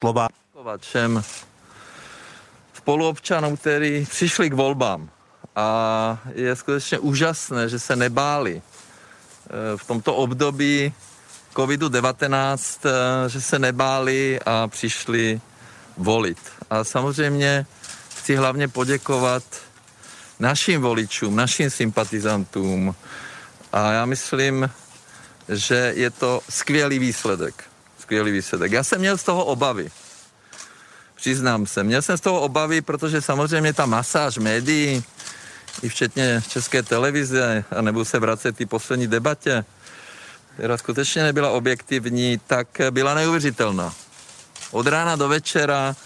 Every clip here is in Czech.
slova. Všem spoluobčanům, kteří přišli k volbám. A je skutečně úžasné, že se nebáli eh, v tomto období COVID-19, eh, že se nebáli a přišli volit. A samozřejmě chci hlavně poděkovat našim voličům, našim sympatizantům. A já myslím, že je to skvělý výsledek. Skvělý výsledek. Já jsem měl z toho obavy. Přiznám se. Měl jsem z toho obavy, protože samozřejmě ta masáž médií, i včetně české televize, a nebudu se vracet ty poslední debatě, která skutečně nebyla objektivní, tak byla neuvěřitelná. Od rána do večera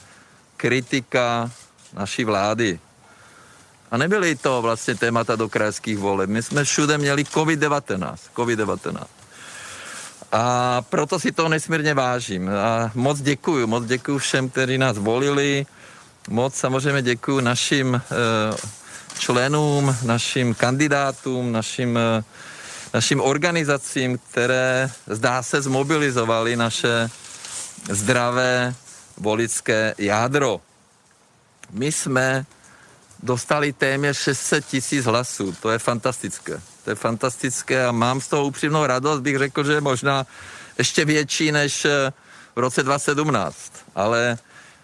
kritika naší vlády. A nebyly to vlastně témata do krajských voleb. My jsme všude měli COVID-19. COVID-19. A proto si to nesmírně vážím. A moc děkuju, moc děkuju všem, kteří nás volili. Moc samozřejmě děkuju našim eh, členům, našim kandidátům, našim, eh, našim organizacím, které zdá se zmobilizovali naše zdravé volické jádro. My jsme dostali téměř 600 tisíc hlasů. To je fantastické. To je fantastické a mám z toho upřímnou radost, bych řekl, že je možná ještě větší než eh, v roce 2017. Ale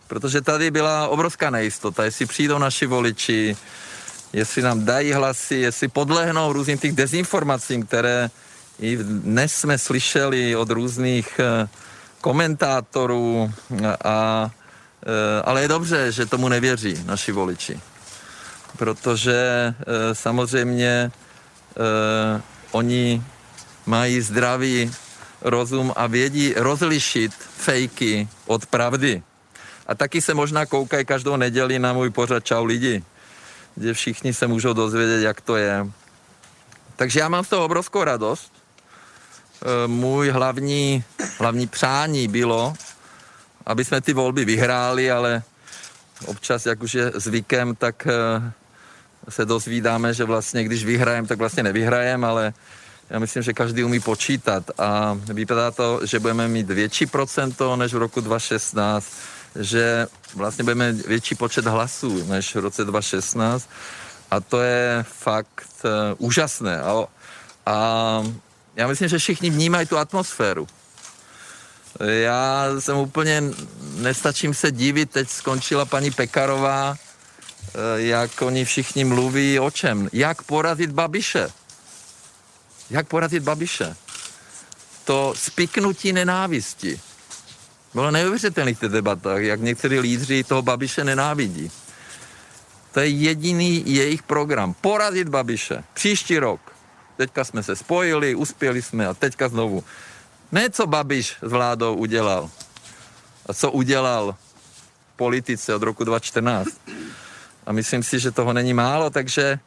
protože tady byla obrovská nejistota, jestli přijdou naši voliči, jestli nám dají hlasy, jestli podlehnou různým těch dezinformacím, které i dnes jsme slyšeli od různých eh, komentátorů, a, eh, ale je dobře, že tomu nevěří naši voliči protože e, samozřejmě e, oni mají zdravý rozum a vědí rozlišit fejky od pravdy. A taky se možná koukají každou neděli na můj pořad Čau lidi, kde všichni se můžou dozvědět, jak to je. Takže já mám z toho obrovskou radost. E, můj hlavní, hlavní přání bylo, aby jsme ty volby vyhráli, ale občas, jak už je zvykem, tak se dozvídáme, že vlastně když vyhrajeme, tak vlastně nevyhrajeme, ale já myslím, že každý umí počítat a vypadá to, že budeme mít větší procento než v roku 2016, že vlastně budeme větší počet hlasů než v roce 2016 a to je fakt uh, úžasné. A, a já myslím, že všichni vnímají tu atmosféru. Já jsem úplně, nestačím se divit, teď skončila paní Pekarová, Eh, jak oni všichni mluví o čem. Jak porazit Babiše. Jak porazit Babiše. To spiknutí nenávisti. Bylo neuvěřitelné v těch debatách, jak někteří lídři toho Babiše nenávidí. To je jediný jejich program. Porazit Babiše. Příští rok. Teďka jsme se spojili, uspěli jsme a teďka znovu. Ne, co Babiš s vládou udělal. A co udělal politice od roku 2014 a myslím si, že toho není málo, takže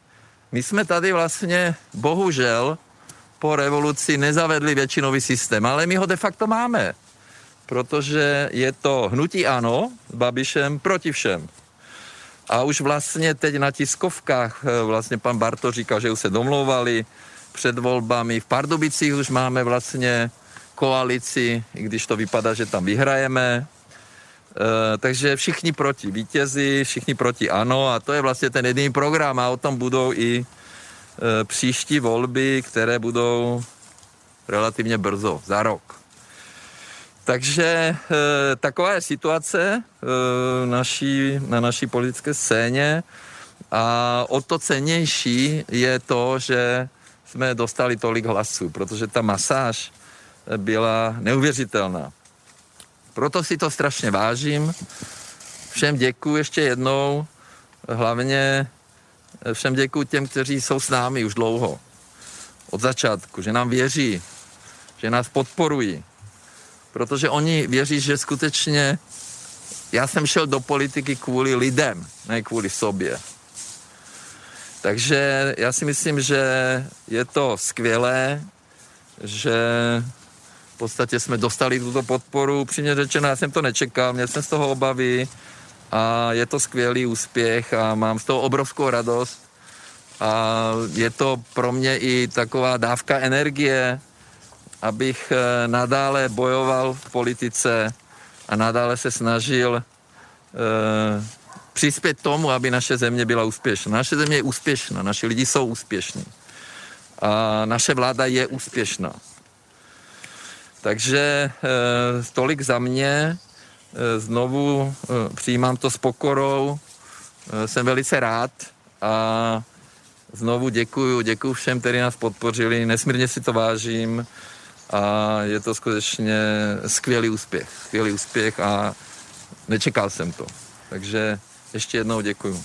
my jsme tady vlastně bohužel po revoluci nezavedli většinový systém, ale my ho de facto máme, protože je to hnutí ano Babišem proti všem. A už vlastně teď na tiskovkách eh, vlastně pan Barto říkal, že už se domlouvali před volbami. V Pardubicích už máme vlastně koalici, i když to vypadá, že tam vyhrajeme. Uh, takže všichni proti vítězi, všichni proti ano a to je vlastně ten jediný program a o tom budou i uh, příští volby, které budou relativně brzo, za rok. Takže uh, taková je situace naší, na naší politické scéně a o to cenější je to, že jsme dostali tolik hlasů, protože ta masáž byla neuvěřitelná. Proto si to strašně vážím. Všem děkuji ještě jednou. Hlavně všem děkuji těm, kteří jsou s námi už dlouho. Od začátku, že nám věří, že nás podporují. Protože oni věří, že skutečně já jsem šel do politiky kvůli lidem, ne kvůli sobě. Takže já si myslím, že je to skvělé, že podstatě jsme dostali tuto podporu. Upřímně řečeno, já jsem to nečekal, měl jsem z toho obavy a je to skvělý úspěch a mám z toho obrovskou radost. A je to pro mě i taková dávka energie, abych eh, nadále bojoval v politice a nadále se snažil e, přispět tomu, aby naše země byla úspěšná. Naše země je úspěšná, naši lidi jsou úspěšní. A naše vláda je úspěšná. Takže e, tolik za mě. E, znovu e, přijímám to s pokorou. Jsem velice rád a znovu děkuju, děkuju všem, kteří nás podpořili. Nesmírně si to vážím a je to skutečně skvělý úspěch. Skvělý úspěch a nečekal jsem to. Takže ještě jednou děkuju.